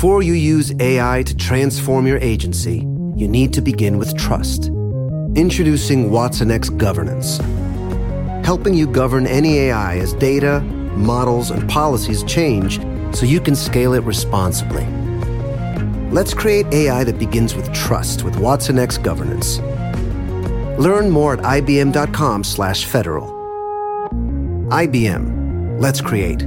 Before you use AI to transform your agency, you need to begin with trust. Introducing Watson X Governance, helping you govern any AI as data, models, and policies change so you can scale it responsibly. Let's create AI that begins with trust with Watson X Governance. Learn more at ibm.com/federal. IBM. Let's create.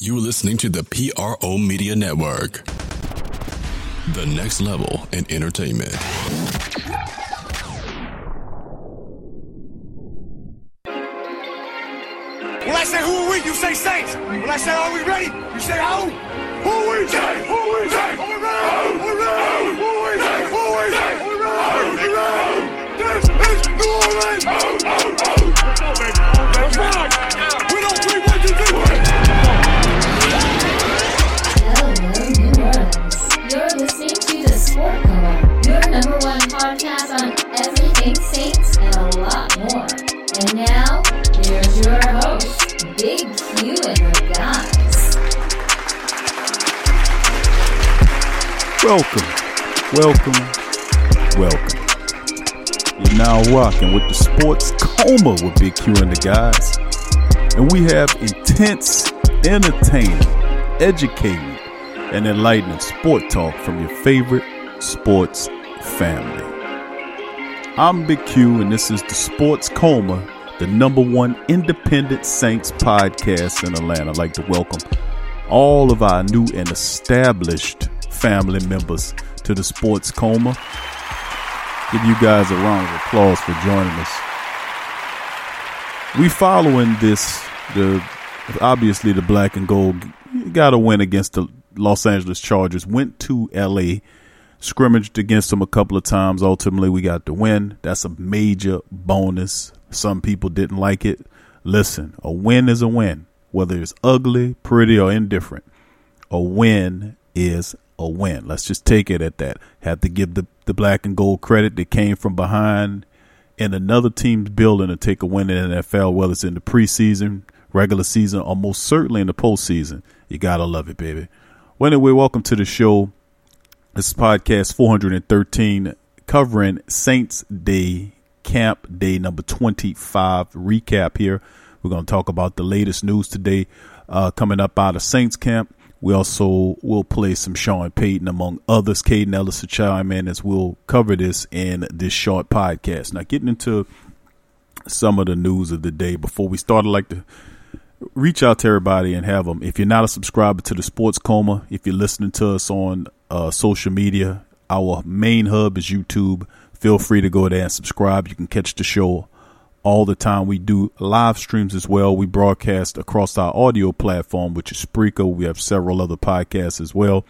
You're listening to the PRO Media Network. The next level in entertainment. When I say who are we, you say Saints. When I say are we ready, you say who? Who we say? Who we say? Who we ready? Who we ready? Who we say? Who we say? Who we ready? Who we? This is New Orleans. Let's don't podcast on everything Saints and a lot more. And now, here's your host, Big Q and her guys. Welcome, welcome, welcome. You're now rocking with the Sports Coma with Big Q and the guys. And we have intense, entertaining, educating, and enlightening sport talk from your favorite sports family. I'm Big Q, and this is the Sports Coma, the number one independent Saints podcast in the land. I'd like to welcome all of our new and established family members to the Sports Coma. Give you guys a round of applause for joining us. We following this the obviously the black and gold got a win against the Los Angeles Chargers. Went to LA, scrimmaged against them a couple of times. Ultimately, we got the win. That's a major bonus. Some people didn't like it. Listen, a win is a win, whether it's ugly, pretty, or indifferent. A win is a win. Let's just take it at that. Have to give the, the black and gold credit. They came from behind in another team's building to take a win in the NFL, whether it's in the preseason, regular season, or most certainly in the postseason. You gotta love it, baby. Well, anyway, welcome to the show. This is podcast 413 covering Saints Day Camp Day number 25 recap here. We're going to talk about the latest news today uh, coming up out of Saints Camp. We also will play some Sean Payton among others. Kaden Elliss to chime in as we'll cover this in this short podcast. Now, getting into some of the news of the day before we start, I'd like to reach out to everybody and have them. If you're not a subscriber to the Sports Coma, if you're listening to us on uh, social media, our main hub is YouTube. Feel free to go there and subscribe. You can catch the show all the time. We do live streams as well. We broadcast across our audio platform, which is Spreaker. We have several other podcasts as well.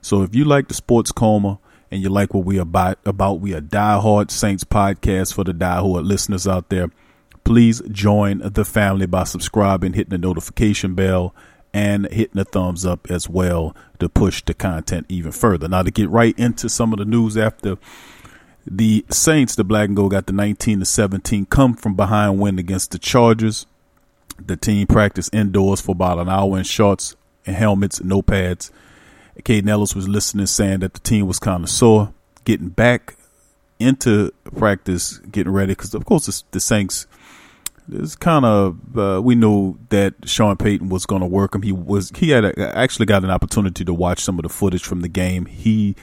So if you like the Sports Coma and you like what we are about, about we are diehard Saints podcast for the diehard listeners out there. Please join the family by subscribing, hitting the notification bell, and hitting the thumbs up as well to push the content even further. Now to get right into some of the news after the Saints, the black and gold got the 19 to 17 come from behind win against the Chargers. The team practiced indoors for about an hour in shorts and helmets and no pads. Kaden Elliss was listening, saying that the team was kind of sore, getting back into practice, getting ready because of course the, the Saints. It's kind of uh, we knew that Sean Payton was going to work him. He was he had a, actually got an opportunity to watch some of the footage from the game. He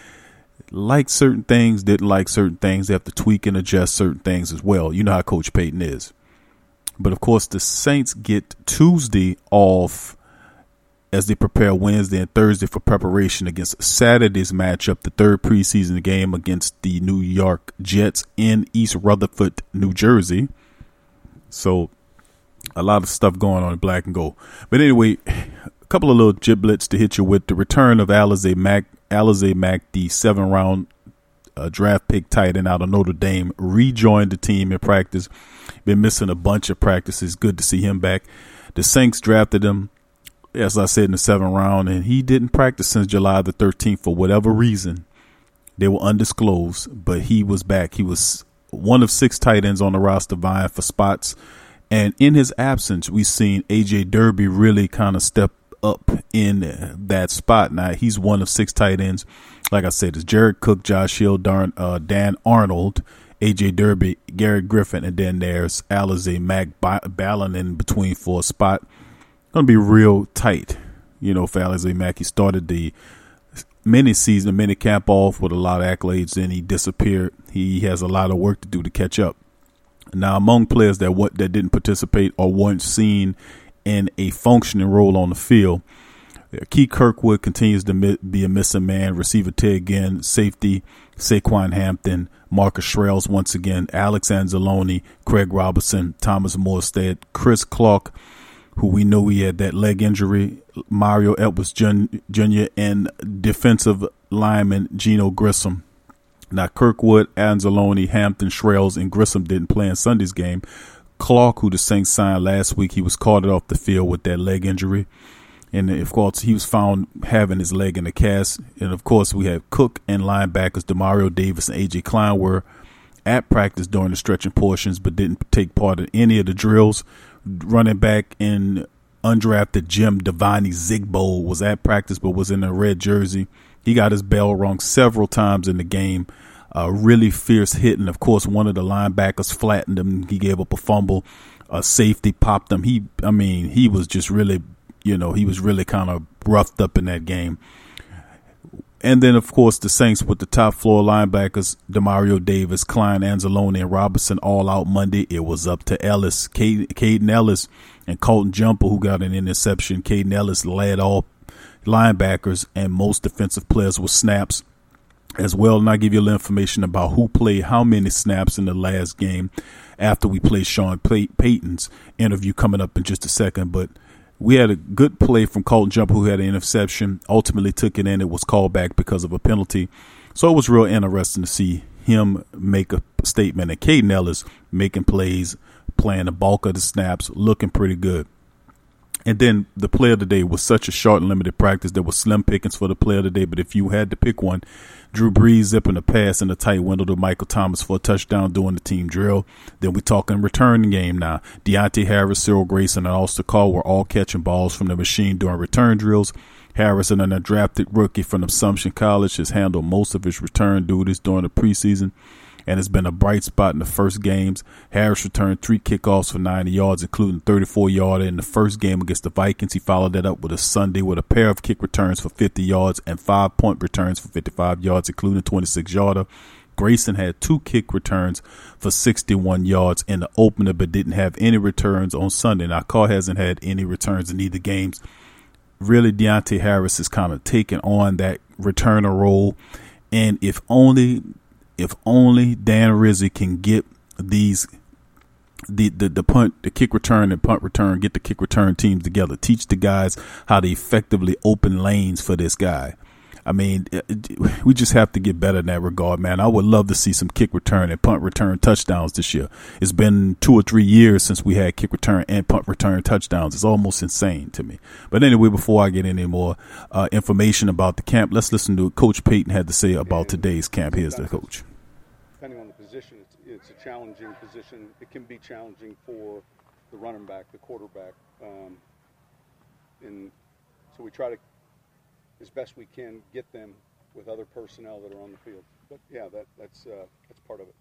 liked certain things, didn't like certain things. They have to tweak and adjust certain things as well. You know how Coach Payton is. But of course, the Saints get Tuesday off as they prepare Wednesday and Thursday for preparation against Saturday's matchup, the third preseason game against the New York Jets in East Rutherford, New Jersey. So a lot of stuff going on in black and gold. But anyway, a couple of little giblets to hit you with the return of Alize Mack. Alize Mack, the seven round uh, draft pick tight end out of Notre Dame, rejoined the team in practice. Been missing a bunch of practices. Good to see him back. The Saints drafted him, as I said, in the seventh round, and he didn't practice since July the 13th for whatever reason. They were undisclosed, but he was back. He was one of six tight ends on the roster vying for spots. And in his absence, we've seen AJ Derby really kind of step up in that spot. Now he's one of six tight ends. Like I said, it's Jared Cook, Josh Hill, Darn, uh, Dan Arnold, AJ Derby, Garrett Griffin, and then there's Alize Mack battling in between for a spot. Gonna be real tight, you know, for Alize Mack. He started the mini season, mini camp off with a lot of accolades, then he disappeared. He has a lot of work to do to catch up. Now, among players that what that didn't participate or weren't seen in a functioning role on the field, uh, Keith Kirkwood continues to be a missing man. Receiver Ted Ginn, safety Saquan Hampton, Marcus Sherels once again, Alex Anzalone, Craig Robertson, Thomas Morstead, Chris Clark, who we know he had that leg injury, Mario Edwards Jr., and defensive lineman Geno Grissom. Now, Kirkwood, Anzalone, Hampton, Sherels, and Grissom didn't play in Sunday's game. Clark, who the Saints signed last week, he was carted off the field with that leg injury and of course he was found having his leg in a cast. And of course we have Cook and linebackers Demario Davis and AJ Klein were at practice during the stretching portions, but didn't take part in any of the drills. Running back in undrafted Jim Devine Ozigbo was at practice, but was in a red jersey. He got his bell rung several times in the game. Uh, really fierce hitting. Of course, one of the linebackers flattened him. He gave up a fumble. A safety popped him. He, I mean, he was just really you know, he was really kind of roughed up in that game. And then, of course, the Saints with the top floor linebackers, Demario Davis, Klein, Anzalone, and Robinson all out Monday. It was up to Elliss, Kaden Elliss, and Colton Jumper, who got an interception. Kaden Elliss led all linebackers and most defensive players with snaps as well. And I'll give you a little information about who played how many snaps in the last game after we play Sean Payton's interview coming up in just a second. But we had a good play from Colton Jumper, who had an interception, ultimately took it in. It was called back because of a penalty. So it was real interesting to see him make a statement. And Kaden Elliss making plays, playing the bulk of the snaps, looking pretty good. And then the player of the day was such a short and limited practice. There was slim pickings for the player of the day. But if you had to pick one, Drew Brees zipping a pass in a tight window to Michael Thomas for a touchdown during the team drill. Then we talking return game now. Deonte Harris, Cyril Grayson, and Austin Carr were all catching balls from the machine during return drills. Harrison, an undrafted rookie from Assumption College, has handled most of his return duties during the preseason and has been a bright spot in the first games. Harris returned three kickoffs for 90 yards, including 34 yarder in the first game against the Vikings. He followed that up with a Sunday with a pair of kick returns for 50 yards and five point returns for 55 yards, including 26 yarder. Grayson had two kick returns for 61 yards in the opener, but didn't have any returns on Sunday. Now, Carr hasn't had any returns in either games. Really, Deonte Harris is kind of taking on that returner role. And if only if only Dan Rizzi can get these the, the the punt the kick return and punt return get the kick return teams together teach the guys how to effectively open lanes for this guy I mean, we just have to get better in that regard, man. I would love to see some kick return and punt return touchdowns this year. It's been two or three years since we had kick return and punt return touchdowns. It's almost insane to me. But anyway, before I get any more uh, information about the camp, let's listen to what Coach Payton had to say about today's camp. Here's the coach. Depending on the position, it's, it's a challenging position. It can be challenging for the running back, the quarterback. Um, and so we try to as best we can get them with other personnel that are on the field. But yeah, that, that's uh, that's part of it.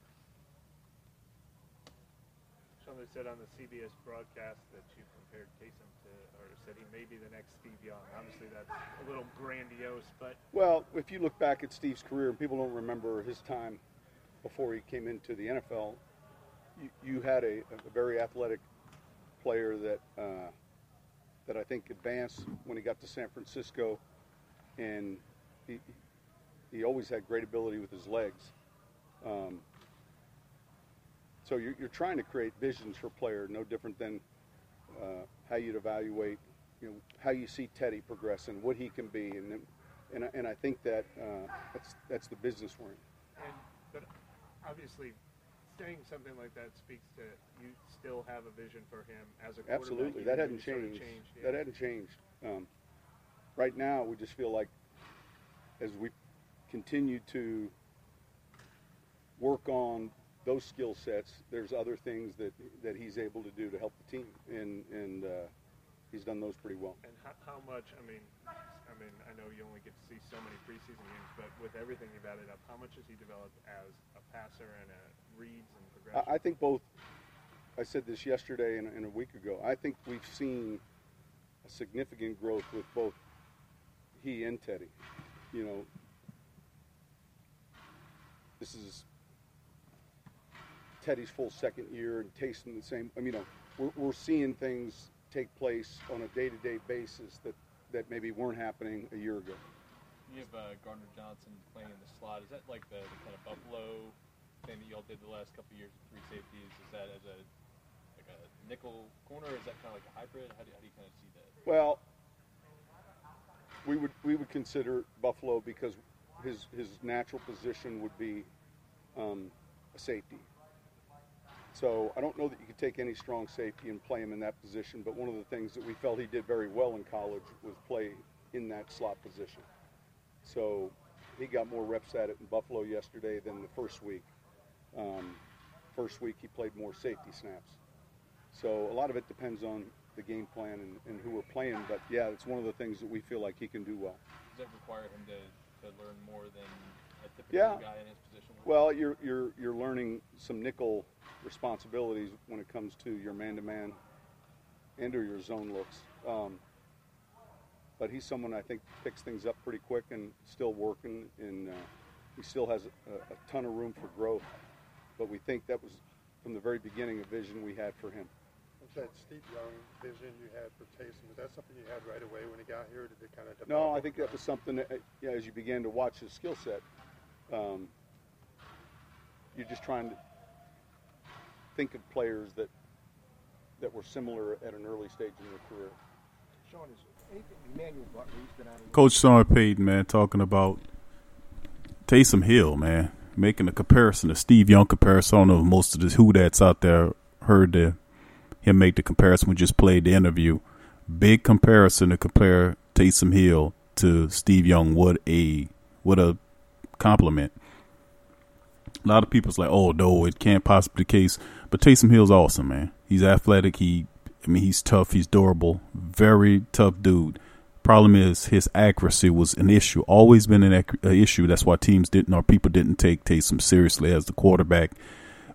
Somebody said on the CBS broadcast that you compared Taysom to, or said he may be the next Steve Young. Obviously, that's a little grandiose, but well, if you look back at Steve's career, and people don't remember his time before he came into the NFL, you, you had a, a, very athletic player that uh, that I think advanced when he got to San Francisco and he he always had great ability with his legs. Um, so you're, you're trying to create visions for player, no different than uh, how you'd evaluate, you know, how you see Teddy progress and what he can be, and then- and I- and I think that uh, that's that's the business we're in. And, but obviously, saying something like that speaks to you still have a vision for him as a quarterback. Absolutely, that hadn't you sort of changed. changed, yeah. That hadn't changed. Um, right now, we just feel like as we continue to work on those skill sets, there's other things that that he's able to do to help the team, and and uh, he's done those pretty well. And how, how much? I mean, I mean, I know you only get to see so many preseason games, but with everything you've added up, how much has he developed as a passer and a reads and progression? I, I think both. I said this yesterday and, and a week ago. I think we've seen a significant growth with both he and Teddy. You know, this is Teddy's full second year and Taysom the same. I mean, you know, we're, we're seeing things take place on a day-to-day basis that, that maybe weren't happening a year ago. You have uh, Gardner Johnson playing in the slot. Is that like the, the kind of Buffalo thing that y'all did the last couple of years with three safeties? Is that as a like a nickel corner? Is that kind of like a hybrid? How do, how do you kind of see that? Well, we would we would consider Buffalo because his his natural position would be um, a safety. So I don't know that you could take any strong safety and play him in that position. But one of the things that we felt he did very well in college was play in that slot position. So he got more reps at it in Buffalo yesterday than the first week. Um, first week he played more safety snaps. So a lot of it depends on the game plan and, and who we're playing. But yeah, it's one of the things that we feel like he can do well. Does that require him to, to learn more than a typical Yeah. guy in his position? Well, you're you're you're learning some nickel responsibilities when it comes to your man-to-man and or your zone looks. Um, but he's someone I think picks things up pretty quick and still working, and uh, he still has a, a ton of room for growth. But we think that was from the very beginning a vision we had for him. Was that Steve Young vision you had for Taysom? Was that something you had right away when he got here? Or did it kind of No, I think that was something that, yeah, as you began to watch his skill set, um, you're just trying to think of players that that were similar at an early stage in their career. Sean, is Emmanuel Butler, he's been out of Coach Sean Payton, man, talking about Taysom Hill, man, making a comparison, a Steve Young comparison. I don't know if most of the who that's out there heard the, him make the comparison. We just played the interview. Big comparison to compare Taysom Hill to Steve Young. What a what a compliment. A lot of people's like, oh no, it can't possibly be the case. But Taysom Hill's awesome, man. He's athletic. He, I mean, he's tough. He's durable. Very tough dude. Problem is his accuracy was an issue. Always been an issue. That's why teams didn't or people didn't take Taysom seriously as the quarterback.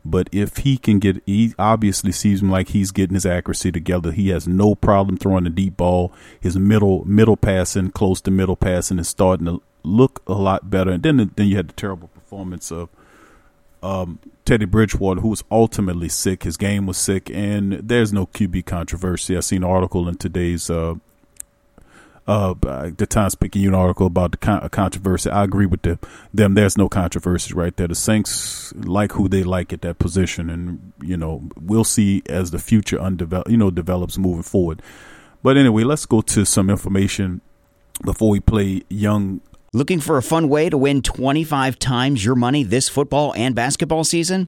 But if he can get, he obviously seems like he's getting his accuracy together. He has no problem throwing the deep ball. His middle middle passing, close to middle passing, is starting to look a lot better. And then then you had the terrible performance of um, Teddy Bridgewater, who was ultimately sick. His game was sick, and there's no QB controversy. I seen an article in today's uh, uh, the Times Picayune article about the con- controversy. I agree with the, them. There's no controversy right there. The Saints like who they like at that position, and you know we'll see as the future undevelop, you know, develops moving forward. But anyway, let's go to some information before we play young Looking for a fun way to win 25 times your money this football and basketball season?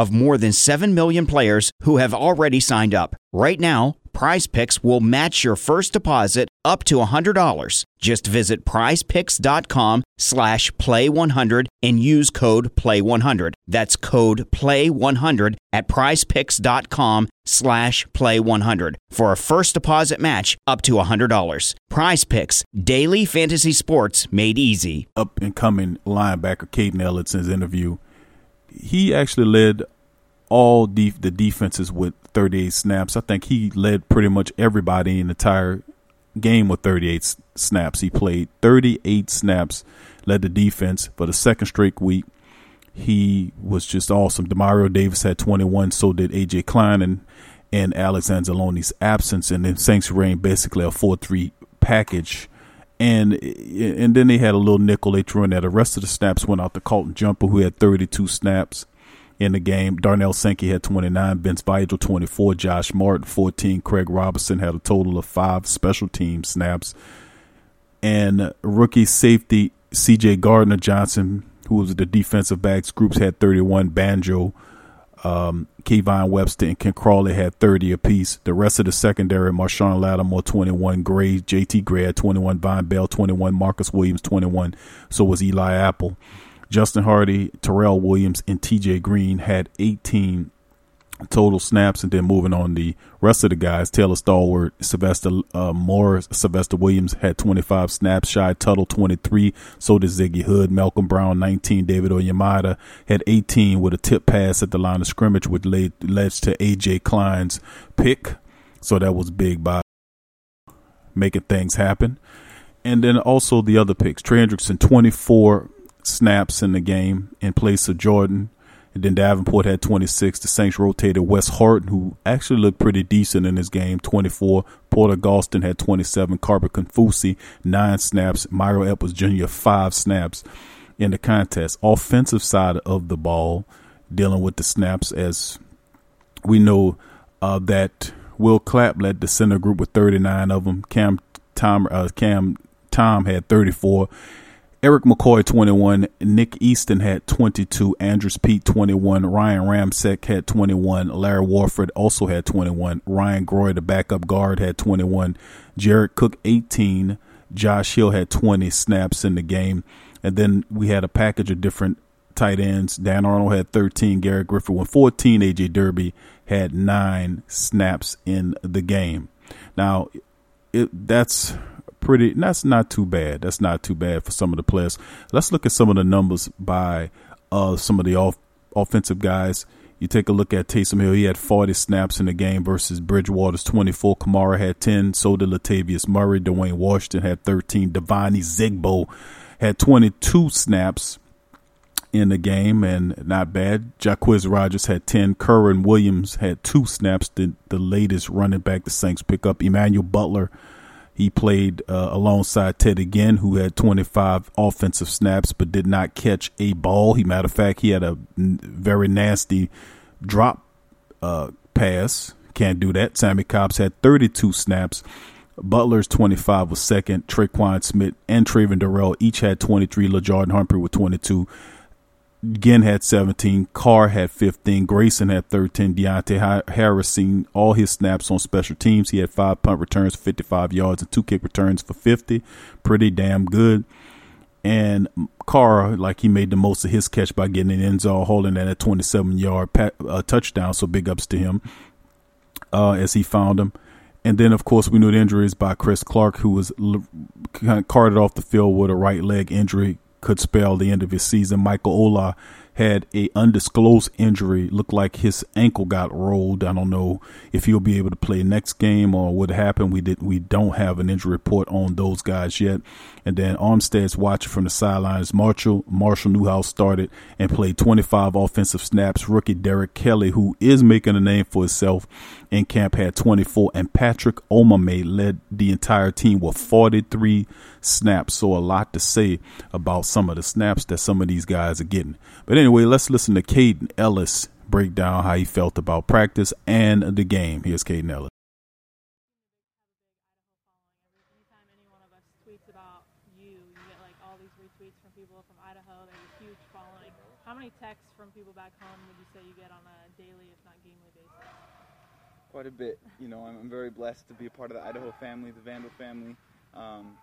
of more than 7 million players who have already signed up. Right now, Prize Picks will match your first deposit up to $100. Just visit prizepicks.com slash play100 and use code play100. That's code play100 at prizepicks.com slash play100 for a first deposit match up to $100. Prize Picks, daily fantasy sports made easy. up and coming linebacker Kaden Elliss's interview, he actually led all def- the defenses with 38 snaps. I think he led pretty much everybody in the entire game with 38 snaps. He played 38 snaps, led the defense for the second straight week. He was just awesome. Demario Davis had 21, so did AJ Klein and and Alex Anzalone's absence, and then Saints ran basically a 4-3 package. And and then they had a little nickel they threw in there. The rest of the snaps went out to Colton Jumper, who had 32 snaps in the game. Darnell Sankey had 29, Vince Biegel 24, Josh Martin 14, Craig Robinson had a total of five special team snaps. And rookie safety CJ Gardner Johnson, who was the defensive backs groups, had 31. Banjo, um, Webster, and Ken Crawley had 30 apiece. The rest of the secondary, Marshon Lattimore, 21. Gray, JT Gray had 21. Vonn Bell, 21. Marcus Williams, 21. So was Eli Apple. Justin Hardee, Terrell Williams, and TJ Green had 18 total snaps. And then moving on, the rest of the guys, Taylor Stallworth, Sylvester uh, Morris, Sylvester Williams had 25 snaps. Shy Tuttle, 23. So did Ziggy Hood. Malcolm Brown, 19. David Onyemata had 18 with a tip pass at the line of scrimmage, which led, led to AJ Klein's pick. So that was big by making things happen. And then also the other picks. Trey Hendrickson, 24 snaps in the game in place of Jordan. And then Davenport had 26. The Saints rotated Wes Horton, who actually looked pretty decent in this game, 24. Porter Gustin had 27. Carper Confusi, nine snaps. Mario Edwards Jr., five snaps in the contest. Offensive side of the ball, dealing with the snaps, as we know uh, that Will Clapp led the center group with 39 of them. Cam Tom, uh, Cam Tom had 34. Erik McCoy, 21. Nick Easton had 22. Andrus Peat 21. Ryan Ramczyk had 21. Larry Warford also had 21. Ryan Groy, the backup guard, had 21. Jared Cook, 18. Josh Hill had 20 snaps in the game. And then we had a package of different tight ends. Dan Arnold had 13. Garrett Griffin went 14. AJ Derby had nine snaps in the game. Now, it, that's pretty. That's not too bad. That's not too bad for some of the players. Let's look at some of the numbers by uh, some of the off, offensive guys. You take a look at Taysom Hill. He had 40 snaps in the game versus Bridgewater's 24. Kamara had 10. So did Latavius Murray. Dwayne Washington had 13. Devine Ozigbo had 22 snaps in the game, and not bad. Jacquizz Rodgers had 10. Curran Williams had two snaps. The, the latest running back the Saints pick up. Emmanuel Butler he played uh, alongside Ted Ginn, who had 25 offensive snaps but did not catch a ball. He, matter of fact, he had a very nasty drop uh, pass. Can't do that. Simmie Cobbs had 32 snaps. Butler's 25 was second. Tre'Quan Smith and Traven Durrell each had 23. Lil'Jordan Humphrey with 22. Ginn had 17. Carr had 15. Grayson had 13. Deonte Harris seen all his snaps on special teams. He had five punt returns, 55 yards, and two kick returns for 50. Pretty damn good. And Carr, like he made the most of his catch by getting an end zone, holding that at 27 yard uh, touchdown. So big ups to him uh, as he found him. And then, of course, we knew the injuries by Chris Clark, who was kind of carted off the field with a right leg injury could spell the end of his season. Michael Ola had a undisclosed injury. Looked like his ankle got rolled. I don't know if he'll be able to play next game or what happened. We did. We don't have an injury report on those guys yet. And then Armstead's watching from the sidelines. Marshall Marshall Newhouse started and played 25 offensive snaps. Rookie Derrick Kelly, who is making a name for himself in camp, had 24. And Patrick Omameh led the entire team with 43 snaps. So a lot to say about some of the snaps that some of these guys are getting. But anyway, let's listen to Kaden Elliss break down how he felt about practice and the game. Here's Kaden Elliss. How many texts from people back home would you say you get on a daily, if not gamely basis? Quite a bit. You know, I'm, I'm very blessed to be a part of the Idaho family, the Vandal family. Um,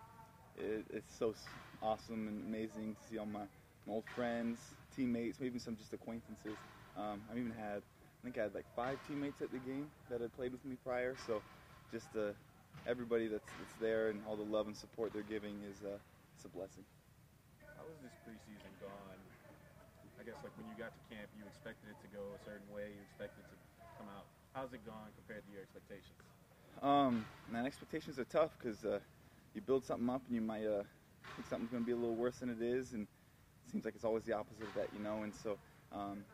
it, it's so awesome and amazing to see all my, my old friends, teammates, maybe some just acquaintances. Um, I even had, I think I had like five teammates at the game that had played with me prior. So just uh, everybody that's, that's there and all the love and support they're giving is uh, it's a blessing. How has this preseason gone I guess like when you got to camp, you expected it to go a certain way, you expected it to come out. How's it gone compared to your expectations? Um, man, expectations are tough because uh, you build something up and you might uh, think something's going to be a little worse than it is, and seems like it's always the opposite of that, you know. And so, um,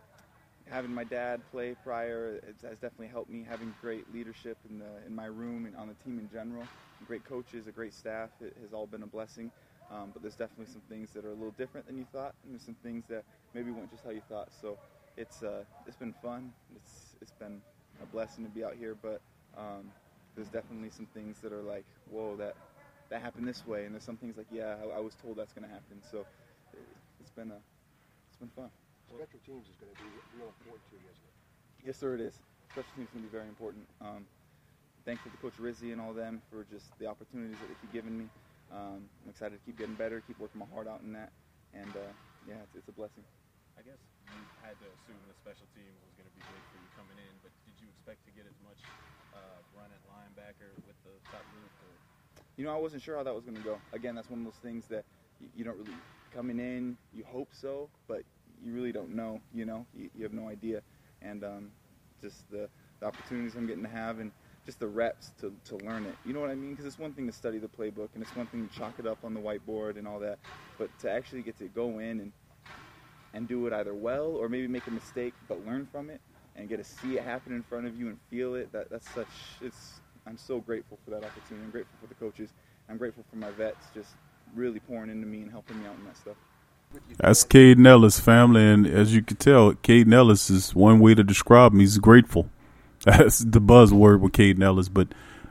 having my dad play prior has definitely helped me. Having great leadership in the in my room and on the team in general, great coaches, a great staff, it has all been a blessing. Um, but there's definitely some things that are a little different than you thought, and there's some things that maybe weren't just how you thought. So it's uh, it's been fun. It's it's been a blessing to be out here, but um, there's definitely some things that are like, whoa, that that happened this way, and there's some things like, yeah, I, I was told that's going to happen. So been a it's been fun. Special teams is going to be real important to you, isn't it? Yes, sir, it is. Special teams is going to be very important. Um, thankful to Coach Rizzi and all of them for just the opportunities that they keep giving me. Um, I'm excited to keep getting better, keep working my heart out in that, and uh, yeah, it's, it's a blessing. I guess you had to assume the special teams was going to be big for you coming in, but did you expect to get as much uh, run at linebacker with the top group? Or? You know, I wasn't sure how that was going to go. Again, that's one of those things that you, you don't really coming in. You hope so, but you really don't know. You know, you, you have no idea, and um, just the, the opportunities I'm getting to have and just the reps to, to learn it. You know what I mean? Because it's one thing to study the playbook and it's one thing to chalk it up on the whiteboard and all that, but to actually get to go in and and do it either well or maybe make a mistake but learn from it and get to see it happen in front of you and feel it. That that's such. It's. I'm so grateful for that opportunity. I'm grateful for the coaches. I'm grateful for my vets just really pouring into me and helping me out in that stuff. That's Kaden Elliss family, and as you can tell, Kaden Elliss is one way to describe him. He's grateful. That's the buzzword with Kaden Elliss, but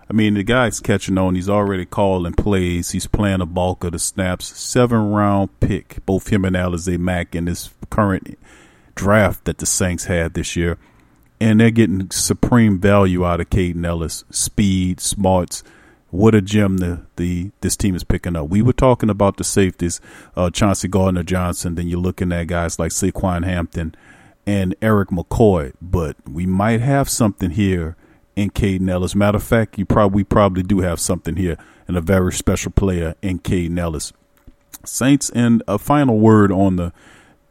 I mean the guy's catching on. He's already calling plays. He's playing a bulk of the snaps. Seven round pick, both him and Alize Mack in this current draft that the Saints had this year, and they're getting supreme value out of Kaden Elliss. Speed, smarts what a gem the, the this team is picking up. We were talking about the safeties, uh, Chauncey Gardner Johnson. Then you're looking at guys like Saquan Hampton and Erik McCoy. But we might have something here in Kaden Elliss. Matter of fact, you probably we probably do have something here and a very special player in Kaden Elliss. Saints and a final word on the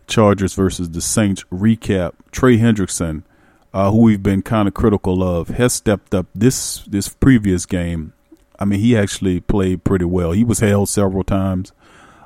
Chargers versus the Saints recap. Trey Hendrickson, uh, who we've been kind of critical of, has stepped up this this previous game I mean, he actually played pretty well. He was held several times.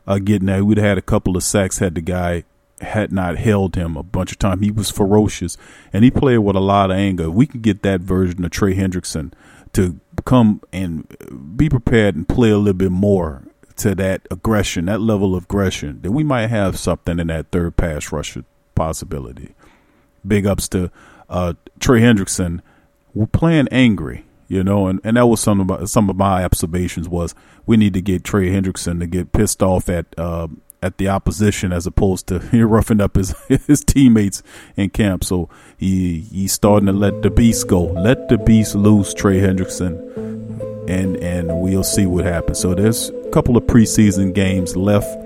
Uh, getting that, we'd had a couple of sacks had the guy had not held him a bunch of time. He was ferocious, and he played with a lot of anger. we could get that version of Trey Hendrickson to come and be prepared and play a little bit more to that aggression, that level of aggression, then we might have something in that third pass rusher possibility. Big ups to uh, Trey Hendrickson. We're playing angry you know, and, and that was some of my, some of my observations was we need to get Trey Hendrickson to get pissed off at uh, at the opposition as opposed to roughing up his his teammates in camp. So he he's starting to let the beast go, let the beast loose, Trey Hendrickson, and and we'll see what happens. So there's a couple of preseason games left.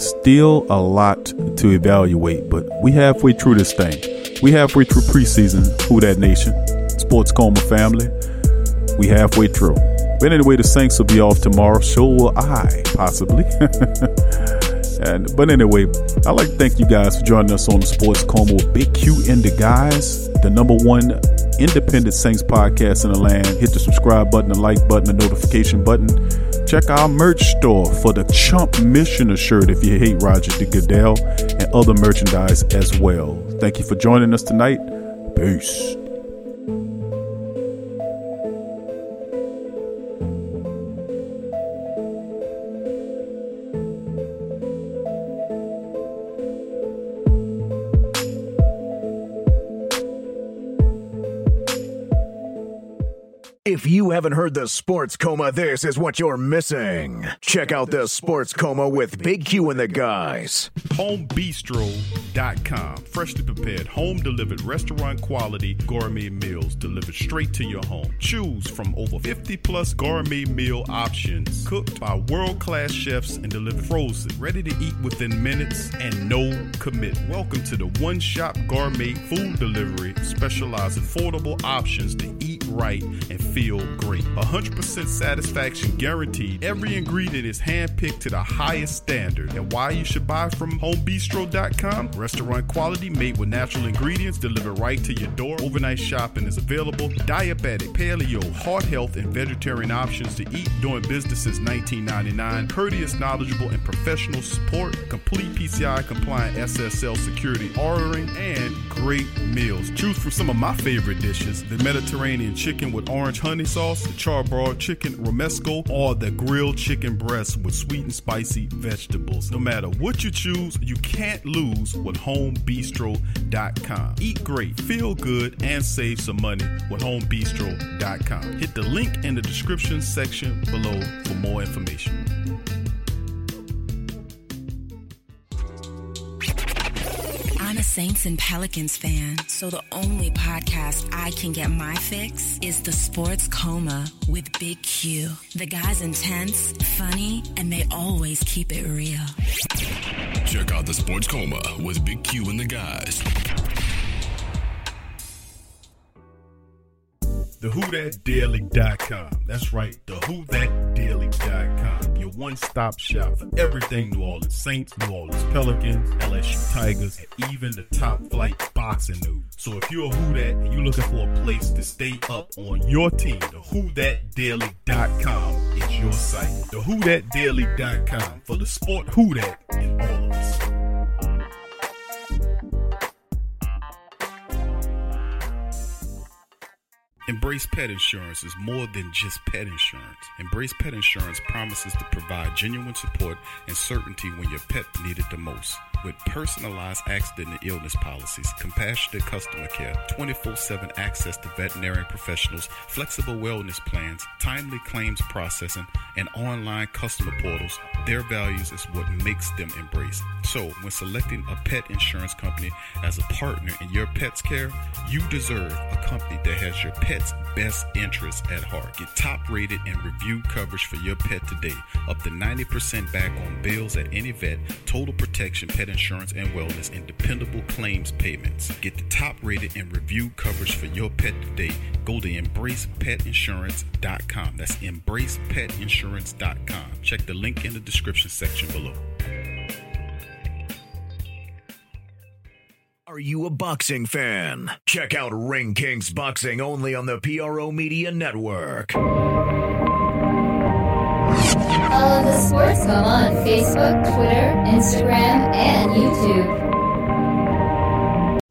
Still a lot to evaluate, but we halfway through this thing. We halfway through preseason. Who that nation? Sports Coma family we halfway through. But anyway, the Saints will be off tomorrow. So will I, possibly. and but anyway, I'd like to thank you guys for joining us on the Sports with Big Q and the guys, the number one independent Saints podcast in the land. Hit the subscribe button, the like button, the notification button. Check our merch store for the Chump Missioner shirt if you hate Roger the Goodell and other merchandise as well. Thank you for joining us tonight. Peace. If you haven't heard the Sports Coma, this is what you're missing. Check out the Sports Coma with Big Q and the guys. Homebistro.com. Freshly prepared, home delivered restaurant quality gourmet meals delivered straight to your home. Choose from over 50 plus gourmet meal options cooked by world class chefs and delivered frozen, ready to eat within minutes and no commit. Welcome to the one shop gourmet food delivery, specialized affordable options to eat right and feel great. 100% satisfaction guaranteed. Every ingredient is handpicked to the highest standard. And why you should buy from homebistro.com? Restaurant quality made with natural ingredients delivered right to your door. Overnight shopping is available. Diabetic, paleo, heart health, and vegetarian options to eat doing business since 1999. Courteous, knowledgeable, and professional support. Complete PCI compliant SSL security ordering and great meals. Choose from some of my favorite dishes the Mediterranean chicken with orange honey sauce, the charbroiled chicken romesco, or the grilled chicken breast with sweet and spicy vegetables. No matter what you choose, you can't lose with homebistro.com. Eat great, feel good, and save some money with homebistro.com. Hit the link in the description section below for more information. Saints and Pelicans fan, so the only podcast I can get my fix is the Sports Coma with Big Q. The guy's intense, funny, and they always keep it real. Check out the Sports Coma with Big Q and the guys. The Who That TheWhoDatDaily.com. That's right, The Who That TheWhoDatDaily.com. Your one-stop shop for everything New Orleans Saints, New Orleans Pelicans, LSU Tigers, and even the top flight boxing news. So if you're a Who That and you're looking for a place to stay up on your team, TheWhoDatDaily.com is your site. TheWhoDatDaily.com for the sport Who That all Embrace Pet Insurance is more than just pet insurance. Embrace Pet Insurance promises to provide genuine support and certainty when your pet needed the most. With personalized accident and illness policies, compassionate customer care, 24 7 access to veterinary professionals, flexible wellness plans, timely claims processing, and online customer portals, their values is what makes them embrace. So, when selecting a pet insurance company as a partner in your pet's care, you deserve a company that has your pet's best interests at heart. Get top rated and review coverage for your pet today. Up to 90% back on bills at any vet, total protection, pet insurance and wellness, and dependable claims payments. Get the top rated and review coverage for your pet today. Go to embracepetinsurance.com. That's embracepetinsurance.com. Check the link in the description section below. Are you a boxing fan? Check out Ring Kings Boxing only on the PRO Media Network. Follow the Sports Coma on Facebook, Twitter, Instagram, and YouTube.